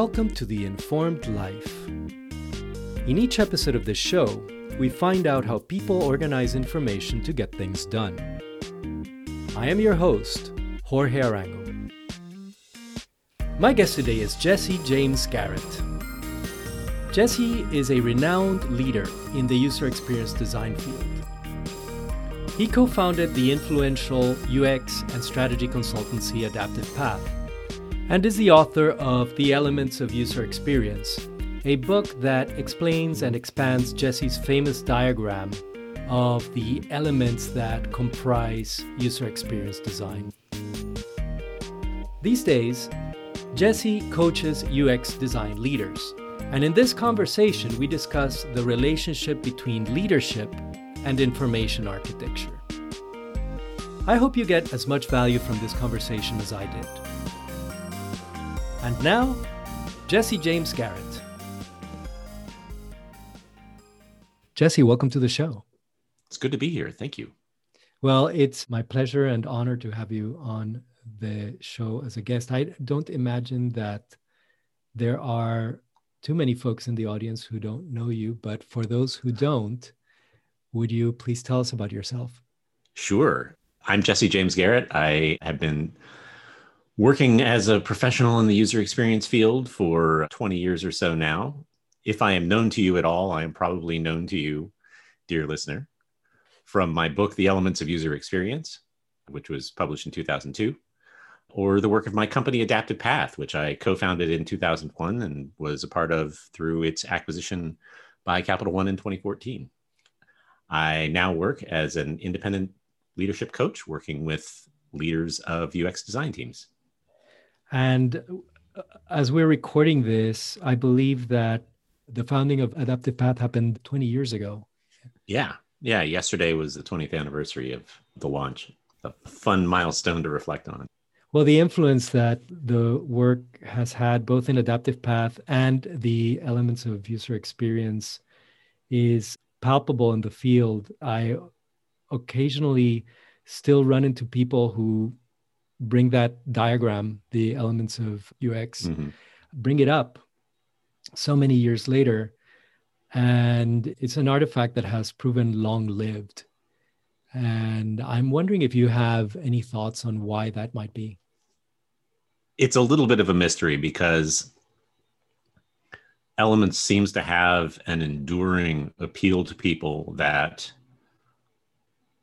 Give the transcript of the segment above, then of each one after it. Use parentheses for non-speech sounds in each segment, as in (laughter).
Welcome to The Informed Life. In each episode of this show, we find out how people organize information to get things done. I am your host, Jorge Arango. My guest today is Jesse James Garrett. Jesse is a renowned leader in the user experience design field. He co founded the influential UX and strategy consultancy Adaptive Path and is the author of The Elements of User Experience, a book that explains and expands Jesse's famous diagram of the elements that comprise user experience design. These days, Jesse coaches UX design leaders, and in this conversation, we discuss the relationship between leadership and information architecture. I hope you get as much value from this conversation as I did. And now, Jesse James Garrett. Jesse, welcome to the show. It's good to be here. Thank you. Well, it's my pleasure and honor to have you on the show as a guest. I don't imagine that there are too many folks in the audience who don't know you, but for those who don't, would you please tell us about yourself? Sure. I'm Jesse James Garrett. I have been working as a professional in the user experience field for 20 years or so now. If I am known to you at all, I am probably known to you, dear listener, from my book, The Elements of User Experience, which was published in 2002, or the work of my company, Adaptive Path, which I co founded in 2001 and was a part of through its acquisition by Capital One in 2014. I now work as an independent leadership coach working with leaders of UX design teams. And uh, as we're recording this, I believe that the founding of Adaptive Path happened 20 years ago. Yeah. Yeah. Yesterday was the 20th anniversary of the launch. A fun milestone to reflect on. Well, the influence that the work has had both in Adaptive Path and the elements of user experience is palpable in the field. I occasionally still run into people who bring that diagram, the elements of UX, mm-hmm. bring it up so many years later. And it's an artifact that has proven long lived. And I'm wondering if you have any thoughts on why that might be. It's a little bit of a mystery because Elements seems to have an enduring appeal to people that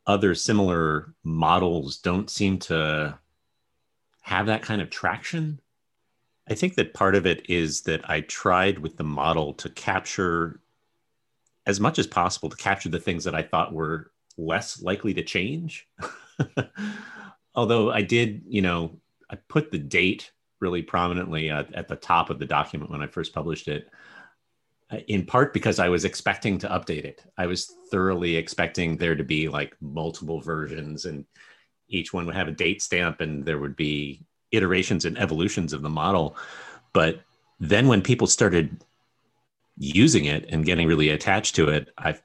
other similar models don't seem to have that kind of traction. I think that part of it is that I tried with the model to capture as much as possible to capture the things that I thought were less likely to change. (laughs) Although I did, you know, I put the date really prominently at, at the top of the document when I first published it, uh, in part because I was expecting to update it. I was thoroughly expecting there to be like multiple versions and each one would have a date stamp and there would be iterations and evolutions of the model. But then when people started using it and getting really attached to it, I've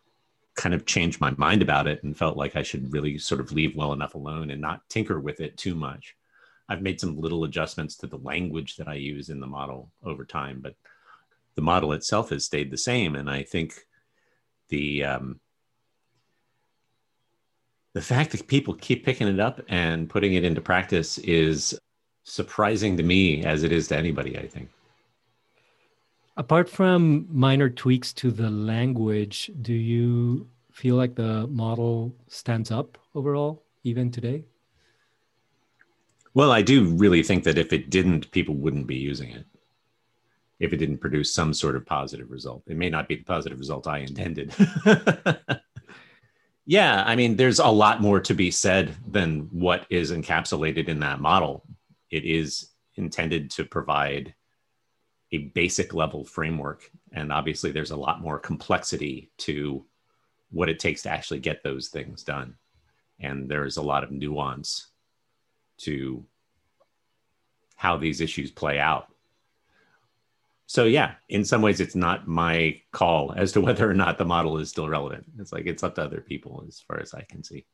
kind of changed my mind about it and felt like I should really sort of leave well enough alone and not tinker with it too much. I've made some little adjustments to the language that I use in the model over time, but the model itself has stayed the same. And I think the um, the fact that people keep picking it up and putting it into practice is surprising to me as it is to anybody, I think. Apart from minor tweaks to the language, do you feel like the model stands up overall, even today? Well, I do really think that if it didn't, people wouldn't be using it. If it didn't produce some sort of positive result, it may not be the positive result I intended. (laughs) Yeah, I mean, there's a lot more to be said than what is encapsulated in that model. It is intended to provide a basic level framework. And obviously, there's a lot more complexity to what it takes to actually get those things done. And there's a lot of nuance to how these issues play out so yeah in some ways it's not my call as to whether or not the model is still relevant it's like it's up to other people as far as i can see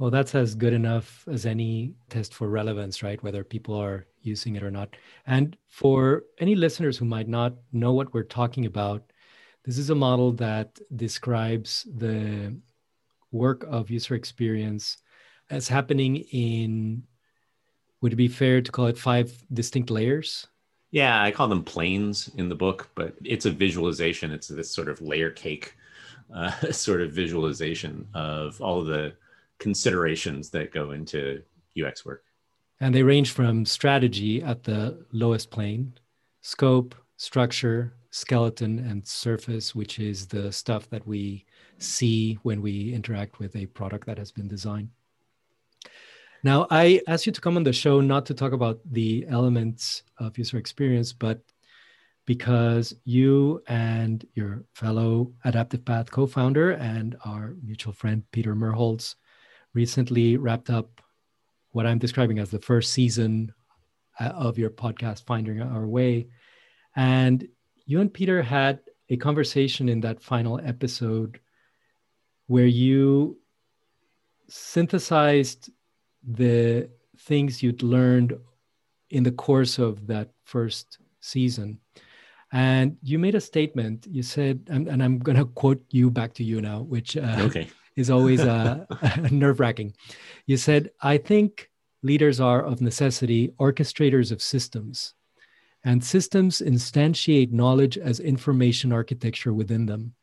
Well, that's as good enough as any test for relevance, right? Whether people are using it or not. And for any listeners who might not know what we're talking about, this is a model that describes the work of user experience as happening in, would it be fair to call it five distinct layers? Yeah, I call them planes in the book, but it's a visualization. It's this sort of layer cake uh, (laughs) sort of visualization of all of the considerations that go into UX work. And they range from strategy at the lowest plane, scope, structure, skeleton, and surface, which is the stuff that we see when we interact with a product that has been designed. Now, I asked you to come on the show not to talk about the elements of user experience, but because you and your fellow Adaptive Path co founder and our mutual friend Peter Merholz recently wrapped up what I'm describing as the first season uh, of your podcast, Finding Our Way. And you and Peter had a conversation in that final episode where you synthesized the things you'd learned in the course of that first season. And you made a statement. You said, and, and I'm going to quote you back to you now, which uh, okay. (laughs) is always uh, (laughs) nerve wracking. You said, I think leaders are of necessity orchestrators of systems, and systems instantiate knowledge as information architecture within them.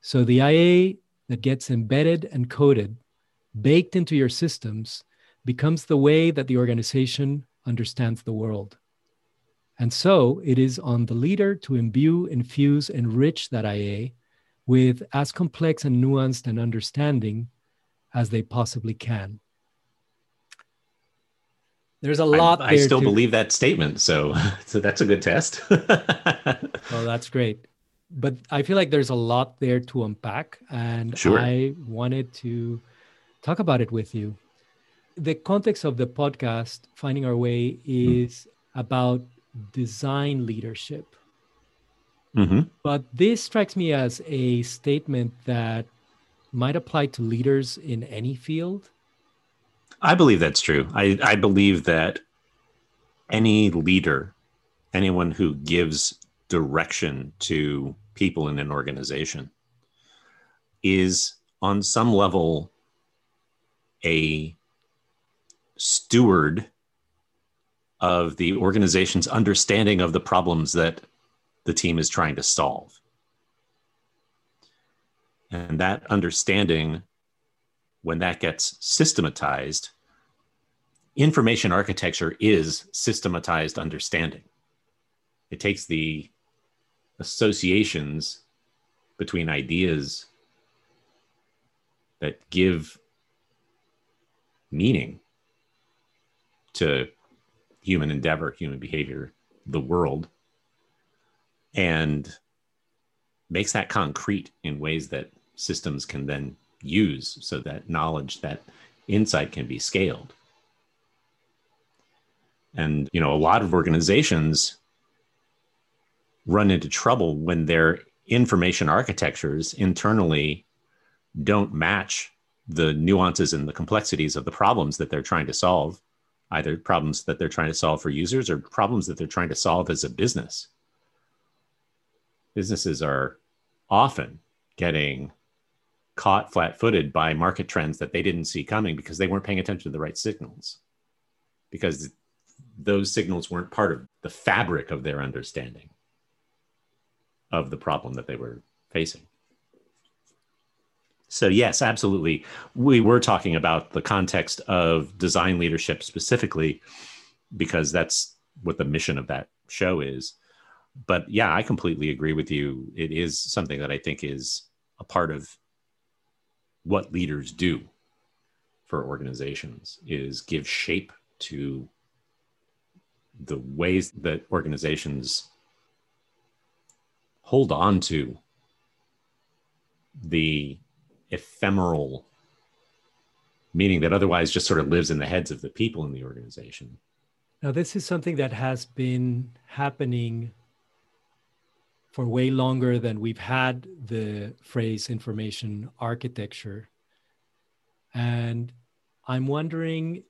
So the IA that gets embedded and coded, baked into your systems, becomes the way that the organization understands the world. And so it is on the leader to imbue, infuse, enrich that IA with as complex and nuanced an understanding as they possibly can. There's a lot. I, I still to... believe that statement, so (laughs) so that's a good test. (laughs) well, that's great, but I feel like there's a lot there to unpack, and sure. I wanted to talk about it with you. The context of the podcast, finding our way, is mm. about design leadership. Mm-hmm. But this strikes me as a statement that might apply to leaders in any field. I believe that's true. I, I believe that any leader, anyone who gives direction to people in an organization, is on some level a steward of the organization's understanding of the problems that the team is trying to solve. And that understanding, when that gets systematized, information architecture is systematized understanding. It takes the associations between ideas that give meaning to human endeavor, human behavior, the world, and makes that concrete in ways that systems can then use so that knowledge, that insight can be scaled. And, you know, a lot of organizations run into trouble when their information architectures internally don't match the nuances and the complexities of the problems that they're trying to solve either problems that they're trying to solve for users or problems that they're trying to solve as a business. Businesses are often getting caught flat footed by market trends that they didn't see coming because they weren't paying attention to the right signals, because those signals weren't part of the fabric of their understanding of the problem that they were facing. So, yes, absolutely. We were talking about the context of design leadership specifically, because that's what the mission of that show is. But yeah, I completely agree with you. It is something that I think is a part of what leaders do for organizations is give shape to the ways that organizations hold on to the ephemeral meaning that otherwise just sort of lives in the heads of the people in the organization. Now, this is something that has been happening for way longer than we've had the phrase information architecture. And I'm wondering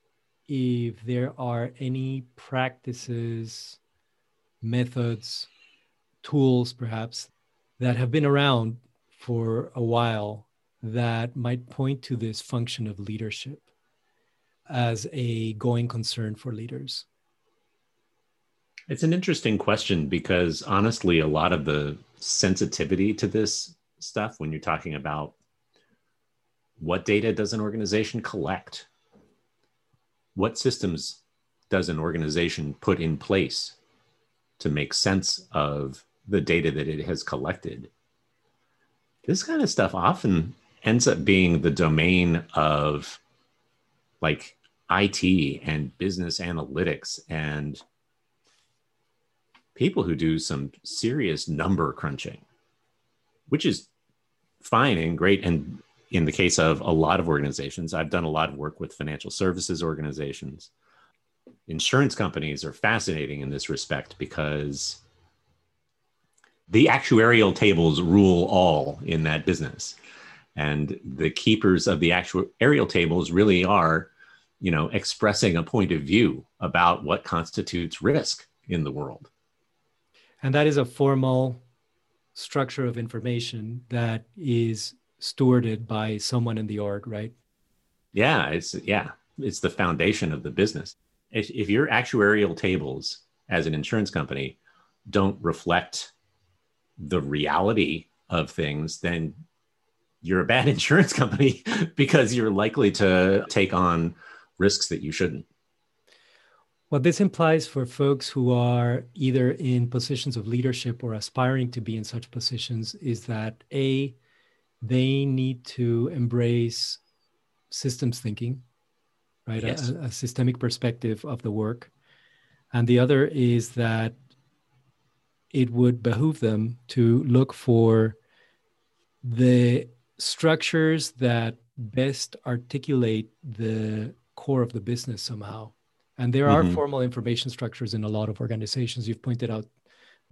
if there are any practices, methods, tools perhaps that have been around for a while that might point to this function of leadership as a going concern for leaders? It's an interesting question because honestly, a lot of the sensitivity to this stuff, when you're talking about what data does an organization collect, what systems does an organization put in place to make sense of the data that it has collected? This kind of stuff often ends up being the domain of like IT and business analytics and people who do some serious number crunching, which is fine and great. And in the case of a lot of organizations, I've done a lot of work with financial services organizations. Insurance companies are fascinating in this respect because the actuarial tables rule all in that business. And the keepers of the actual aerial tables really are you know, expressing a point of view about what constitutes risk in the world. And that is a formal structure of information that is stewarded by someone in the org, right? Yeah, it's yeah, it's the foundation of the business. If, if your actuarial tables as an insurance company don't reflect the reality of things, then you're a bad (laughs) insurance company because you're likely to take on risks that you shouldn't. What this implies for folks who are either in positions of leadership or aspiring to be in such positions is that A, they need to embrace systems thinking, right? Yes. A, a systemic perspective of the work. And the other is that it would behoove them to look for the structures that best articulate the core of the business somehow. And there are mm-hmm. formal information structures in a lot of organizations. You've pointed out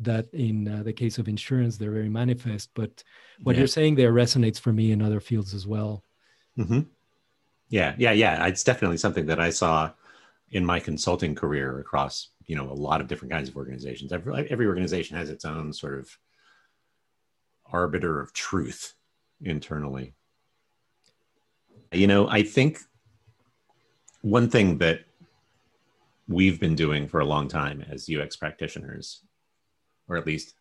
that in uh, the case of insurance, they're very manifest. But what yeah. you're saying there resonates for me in other fields as well. Mm-hmm. Yeah, yeah, yeah. It's definitely something that I saw in my consulting career across you know a lot of different kinds of organizations. Every, every organization has its own sort of arbiter of truth internally. You know, I think one thing that we've been doing for a long time as UX practitioners, or at least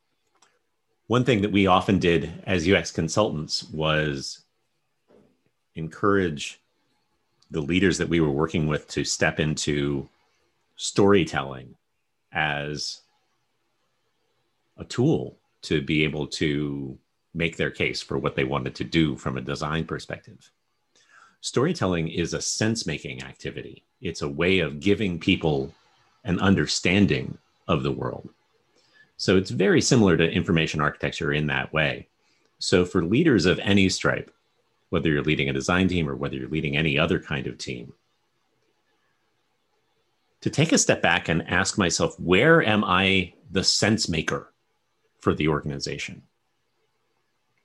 one thing that we often did as UX consultants was encourage the leaders that we were working with to step into storytelling as a tool to be able to make their case for what they wanted to do from a design perspective storytelling is a sense making activity. It's a way of giving people an understanding of the world. So it's very similar to information architecture in that way. So for leaders of any stripe, whether you're leading a design team or whether you're leading any other kind of team, to take a step back and ask myself, where am I the sense maker for the organization?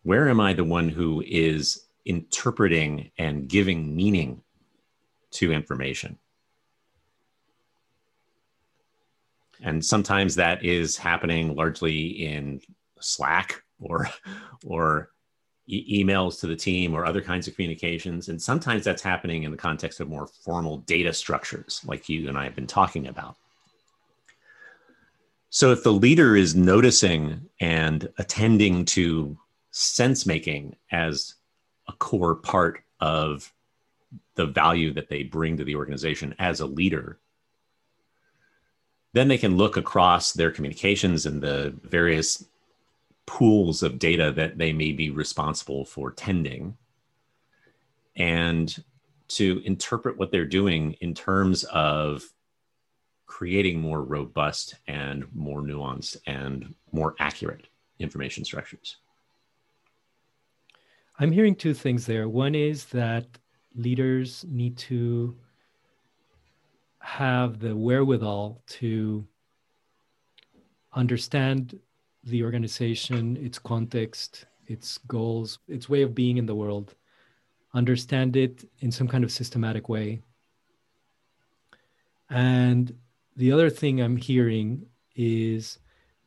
Where am I the one who is interpreting and giving meaning to information. And sometimes that is happening largely in Slack or or e- emails to the team or other kinds of communications. And sometimes that's happening in the context of more formal data structures, like you and I have been talking about. So if the leader is noticing and attending to sense making as a core part of the value that they bring to the organization as a leader then they can look across their communications and the various pools of data that they may be responsible for tending and to interpret what they're doing in terms of creating more robust and more nuanced and more accurate information structures. I'm hearing two things there. One is that leaders need to have the wherewithal to understand the organization, its context, its goals, its way of being in the world, understand it in some kind of systematic way. And the other thing I'm hearing is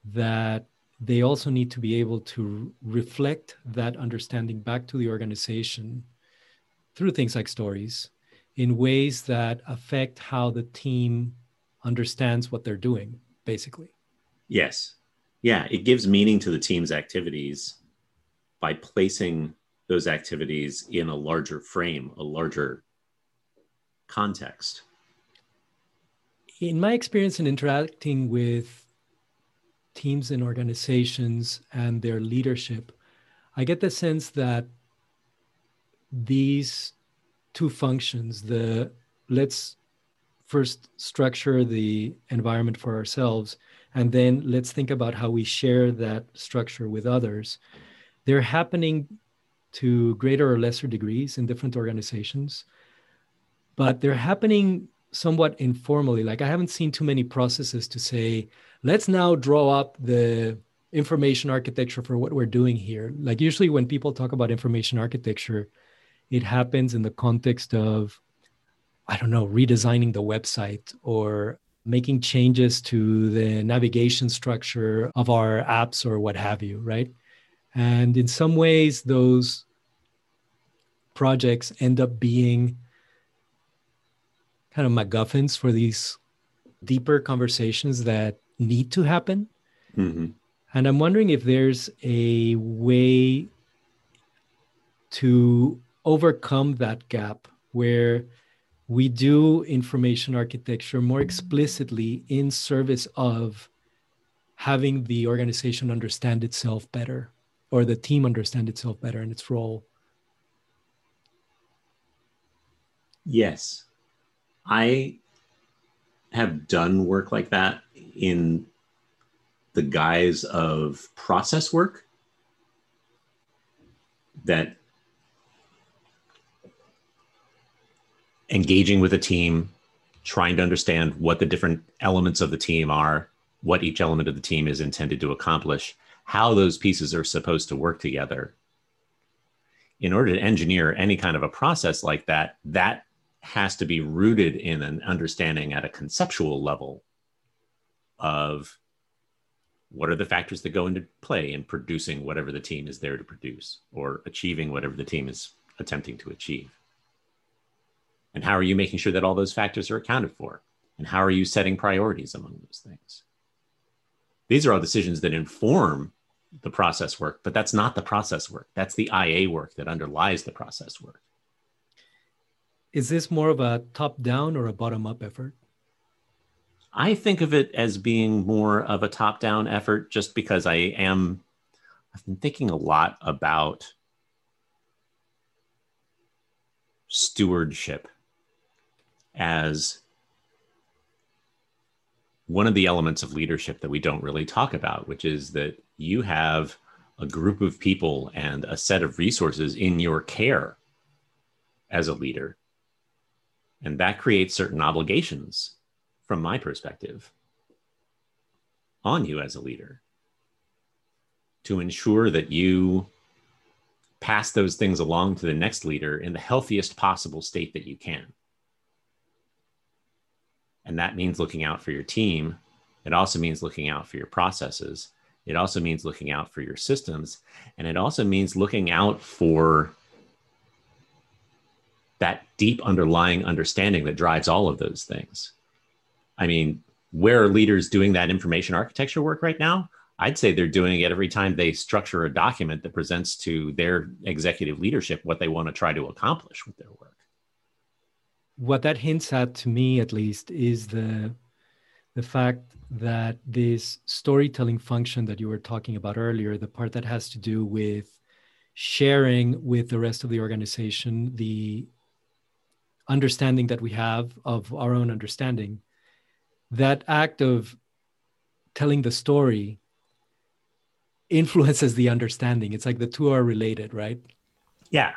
that they also need to be able to reflect that understanding back to the organization through things like stories in ways that affect how the team understands what they're doing, basically. Yes. Yeah. It gives meaning to the team's activities by placing those activities in a larger frame, a larger context. In my experience in interacting with teams and organizations and their leadership, I get the sense that these two functions the let's first structure the environment for ourselves and then let's think about how we share that structure with others. They're happening to greater or lesser degrees in different organizations but they're happening somewhat informally like i haven't seen too many processes to say let's now draw up the information architecture for what we're doing here. Like usually when people talk about information architecture it happens in the context of i don't know redesigning the website or making changes to the navigation structure of our apps or what have you right? And in some ways those projects end up being kind of MacGuffins for these deeper conversations that need to happen. Mm-hmm. And I'm wondering if there's a way to overcome that gap where we do information architecture more explicitly in service of having the organization understand itself better or the team understand itself better in its role yes i have done work like that in the guise of process work that engaging with a team, trying to understand what the different elements of the team are, what each element of the team is intended to accomplish, how those pieces are supposed to work together. In order to engineer any kind of a process like that, that has to be rooted in an understanding at a conceptual level of what are the factors that go into play in producing whatever the team is there to produce or achieving whatever the team is attempting to achieve. And how are you making sure that all those factors are accounted for? And how are you setting priorities among those things? These are all decisions that inform the process work, but that's not the process work. That's the IA work that underlies the process work. Is this more of a top down or a bottom up effort? I think of it as being more of a top down effort just because I am, I've been thinking a lot about stewardship as one of the elements of leadership that we don't really talk about, which is that you have a group of people and a set of resources in your care as a leader. And that creates certain obligations, from my perspective, on you as a leader to ensure that you pass those things along to the next leader in the healthiest possible state that you can. And that means looking out for your team. It also means looking out for your processes. It also means looking out for your systems. And it also means looking out for that deep underlying understanding that drives all of those things. I mean, where are leaders doing that information architecture work right now? I'd say they're doing it every time they structure a document that presents to their executive leadership what they want to try to accomplish with their work what that hints at to me at least is the the fact that this storytelling function that you were talking about earlier the part that has to do with sharing with the rest of the organization the understanding that we have of our own understanding that act of telling the story influences the understanding. It's like the two are related right? Yeah.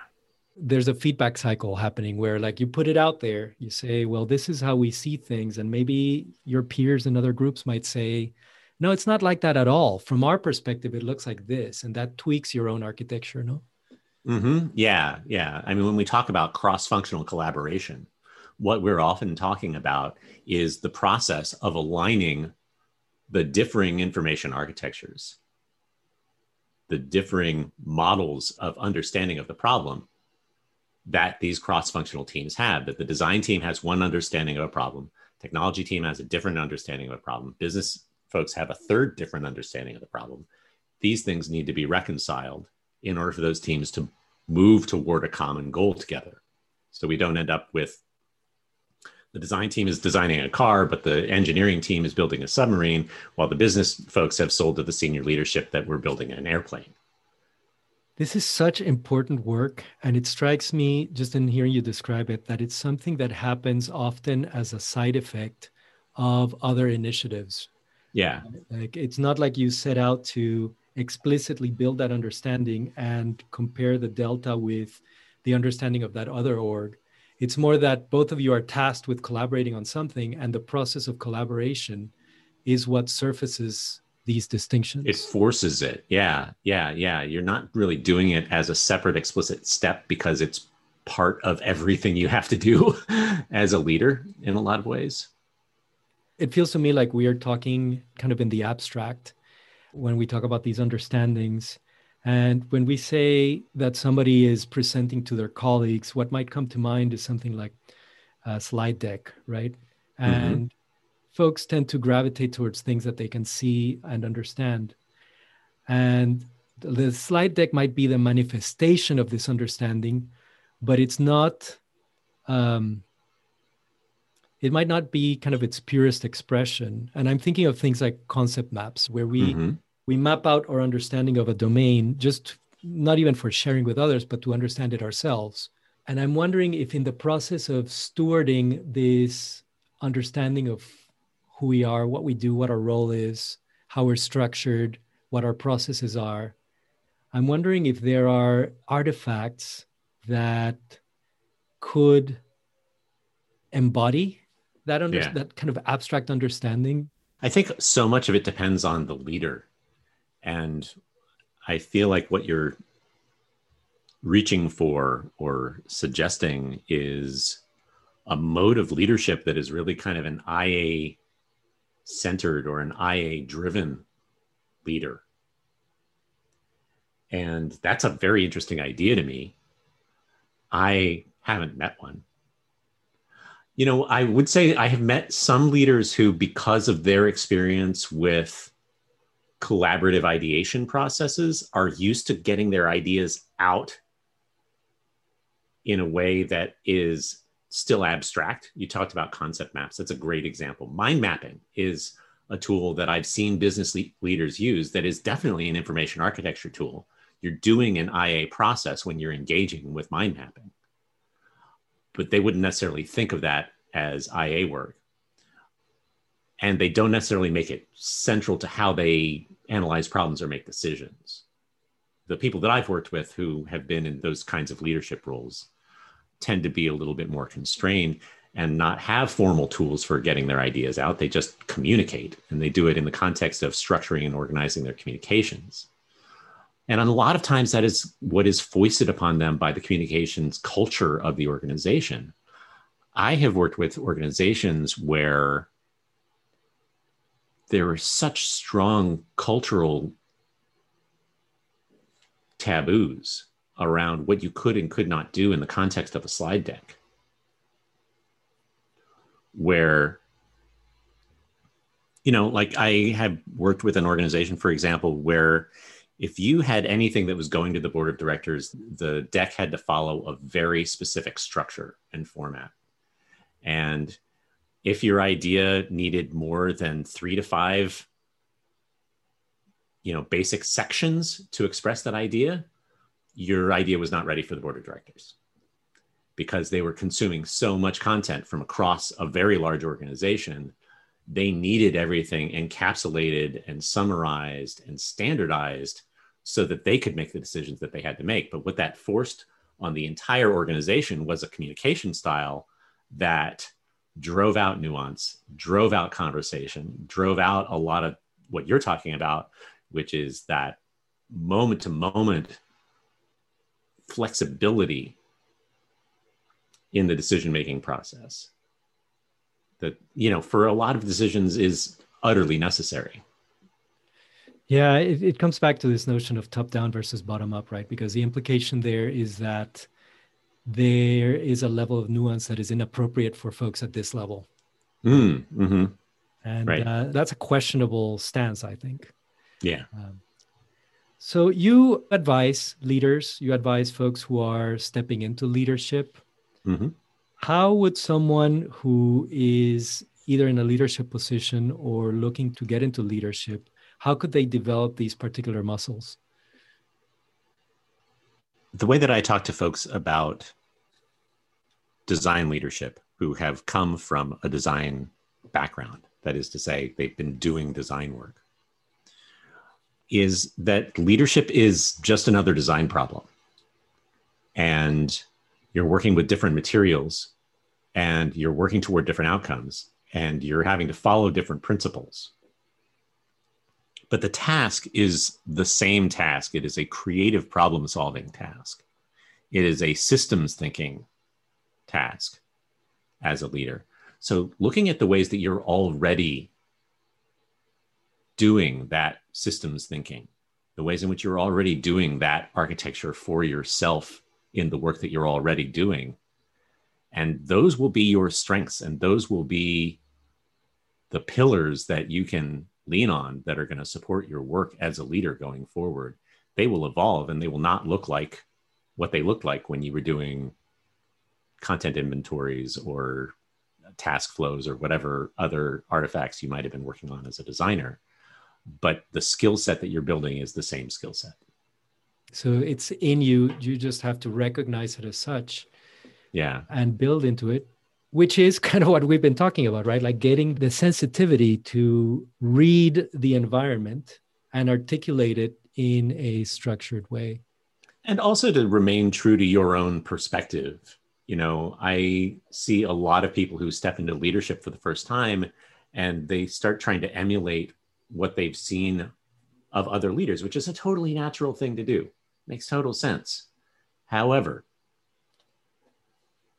There's a feedback cycle happening where like you put it out there you say well this is how we see things and maybe your peers and other groups might say no it's not like that at all. From our perspective it looks like this and that tweaks your own architecture no Mm-hmm. Yeah, yeah. I mean, when we talk about cross functional collaboration, what we're often talking about is the process of aligning the differing information architectures, the differing models of understanding of the problem that these cross functional teams have. That the design team has one understanding of a problem, technology team has a different understanding of a problem, business folks have a third different understanding of the problem. These things need to be reconciled in order for those teams to move toward a common goal together. So we don't end up with the design team is designing a car, but the engineering team is building a submarine, while the business folks have sold to the senior leadership that we're building an airplane. This is such important work. And it strikes me, just in hearing you describe it, that it's something that happens often as a side effect of other initiatives. Yeah. Like it's not like you set out to explicitly build that understanding and compare the delta with the understanding of that other org. It's more that both of you are tasked with collaborating on something, and the process of collaboration is what surfaces these distinctions. It forces it. Yeah, yeah, yeah. You're not really doing it as a separate, explicit step because it's part of everything you have to do (laughs) as a leader in a lot of ways. It feels to me like we are talking kind of in the abstract when we talk about these understandings. And when we say that somebody is presenting to their colleagues, what might come to mind is something like a slide deck, right? Mm-hmm. And folks tend to gravitate towards things that they can see and understand. And the slide deck might be the manifestation of this understanding, but it's not, um, it might not be kind of its purest expression. And I'm thinking of things like concept maps, where we mm-hmm we map out our understanding of a domain just not even for sharing with others but to understand it ourselves. And i'm wondering if in the process of stewarding this understanding of who we are what we do what our role is how we're structured what our processes are i'm wondering if there are artifacts that could embody that under- yeah. that kind of abstract understanding. I think so much of it depends on the leader and I feel like what you're reaching for or suggesting is a mode of leadership that is really kind of an IA centered or an IA driven leader. And that's a very interesting idea to me. I haven't met one. You know, I would say I have met some leaders who, because of their experience with collaborative ideation processes are used to getting their ideas out in a way that is still abstract. You talked about concept maps. That's a great example. Mind mapping is a tool that I've seen business le- leaders use that is definitely an information architecture tool. You're doing an IA process when you're engaging with mind mapping, but they wouldn't necessarily think of that as IA work and they don't necessarily make it central to how they analyze problems or make decisions. The people that I've worked with who have been in those kinds of leadership roles tend to be a little bit more constrained and not have formal tools for getting their ideas out. They just communicate and they do it in the context of structuring and organizing their communications. And a lot of times that is what is foisted upon them by the communications culture of the organization. I have worked with organizations where there were such strong cultural taboos around what you could and could not do in the context of a slide deck where you know like i have worked with an organization for example where if you had anything that was going to the board of directors the deck had to follow a very specific structure and format. And if your idea needed more than three to five you know basic sections to express that idea your idea was not ready for the board of directors because they were consuming so much content from across a very large organization. They needed everything encapsulated and summarized and standardized so that they could make the decisions that they had to make. But what that forced on the entire organization was a communication style that drove out nuance, drove out conversation, drove out a lot of what you're talking about, which is that moment to moment flexibility in the decision making process. That you know for a lot of decisions is utterly necessary. Yeah it, it comes back to this notion of top down versus bottom up right? Because the implication there is that there is a level of nuance that is inappropriate for folks at this level mm, mm-hmm. and right. uh, that's a questionable stance i think yeah um, so you advise leaders, you advise folks who are stepping into leadership. Mm-hmm. How would someone who is either in a leadership position or looking to get into leadership, how could they develop these particular muscles? The way that I talk to folks about design leadership who have come from a design background, that is to say, they've been doing design work is that leadership is just another design problem. And you're working with different materials and you're working toward different outcomes and you're having to follow different principles. But the task is the same task. It is a creative problem solving task. It is a systems thinking task as a leader. So, looking at the ways that you're already doing that systems thinking, the ways in which you're already doing that architecture for yourself in the work that you're already doing. And those will be your strengths and those will be the pillars that you can lean on that are going to support your work as a leader going forward. They will evolve and they will not look like what they looked like when you were doing content inventories or task flows or whatever other artifacts you might have been working on as a designer but the skill set that you're building is the same skill set. So it's in you. You just have to recognize it as such. Yeah. And build into it, which is (laughs) kind of what we've been talking about, right? Like getting the sensitivity to read the environment and articulate it in a structured way. And also to remain true to your own perspective. You know, I see a lot of people who step into leadership for the first time and they start trying to emulate what they've seen of other leaders, which is a totally natural thing to do. Makes total sense. However,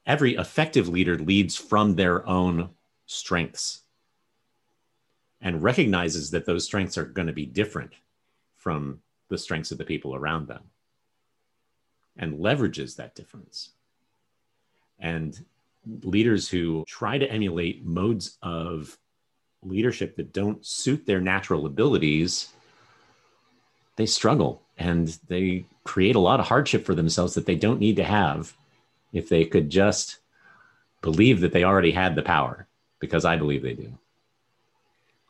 every effective leader leads from their own strengths and recognizes that those strengths are going to be different from the strengths of the people around them and leverages that difference. And leaders who try to emulate modes of leadership that don't suit their natural abilities, they struggle and they create a lot of hardship for themselves that they don't need to have if they could just believe that they already had the power, because I believe they do.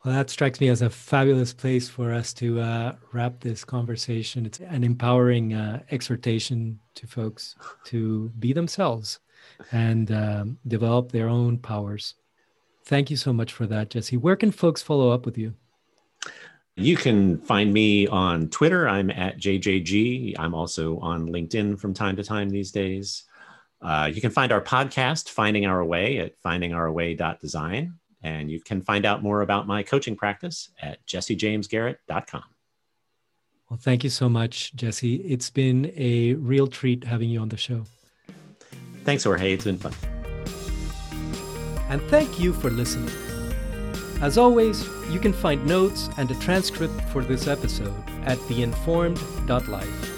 Well, that strikes me as a fabulous place for us to uh, wrap this conversation. It's an empowering uh, exhortation to folks to be themselves and um, develop their own powers. Thank you so much for that, Jesse. Where can folks follow up with you? You can find me on Twitter. I'm at JJG. I'm also on LinkedIn from time to time these days. Uh, you can find our podcast, Finding Our Way, at findingourway.design. And you can find out more about my coaching practice at jessejamesgarrett.com. Well, thank you so much, Jesse. It's been a real treat having you on the show. Thanks, Jorge. It's been fun and thank you for listening. As always, you can find notes and a transcript for this episode at theinformed.life.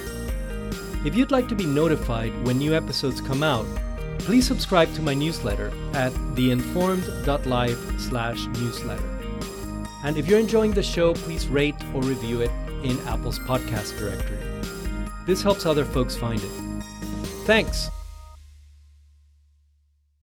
If you'd like to be notified when new episodes come out, please subscribe to my newsletter at theinformed.life/newsletter. And if you're enjoying the show, please rate or review it in Apple's podcast directory. This helps other folks find it. Thanks.